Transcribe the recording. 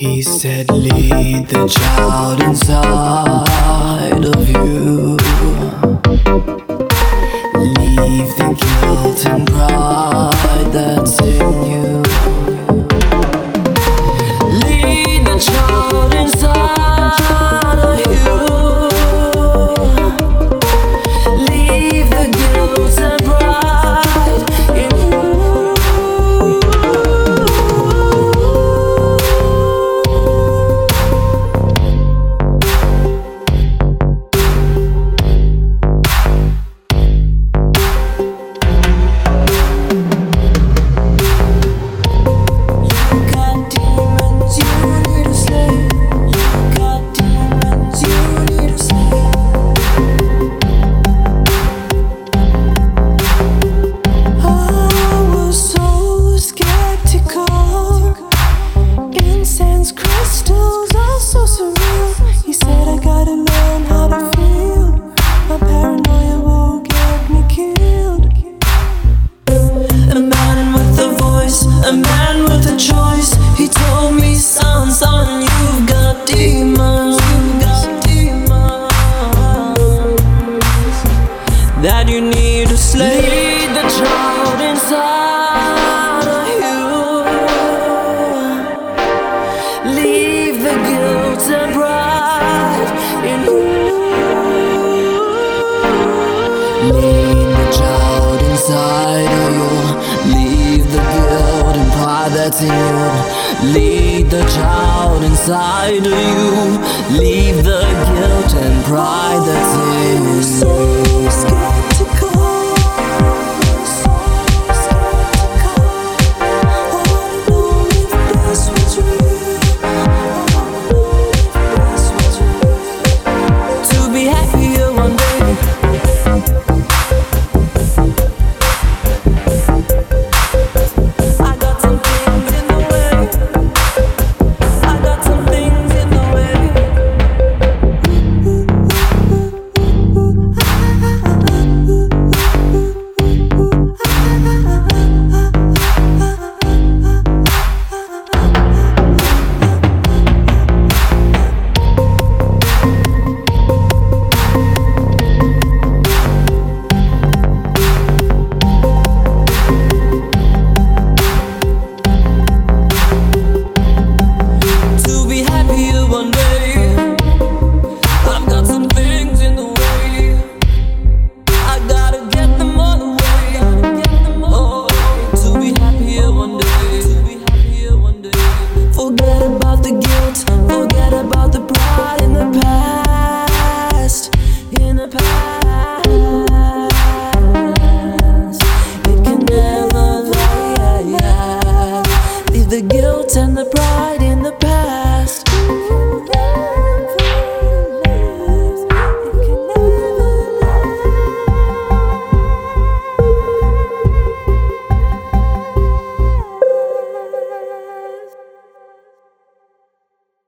He said, Lead the child inside of you. Leave the guilt and pride. gratitude. Lead the child inside of you. Leave the guilt and pride that's in you. guilt and the pride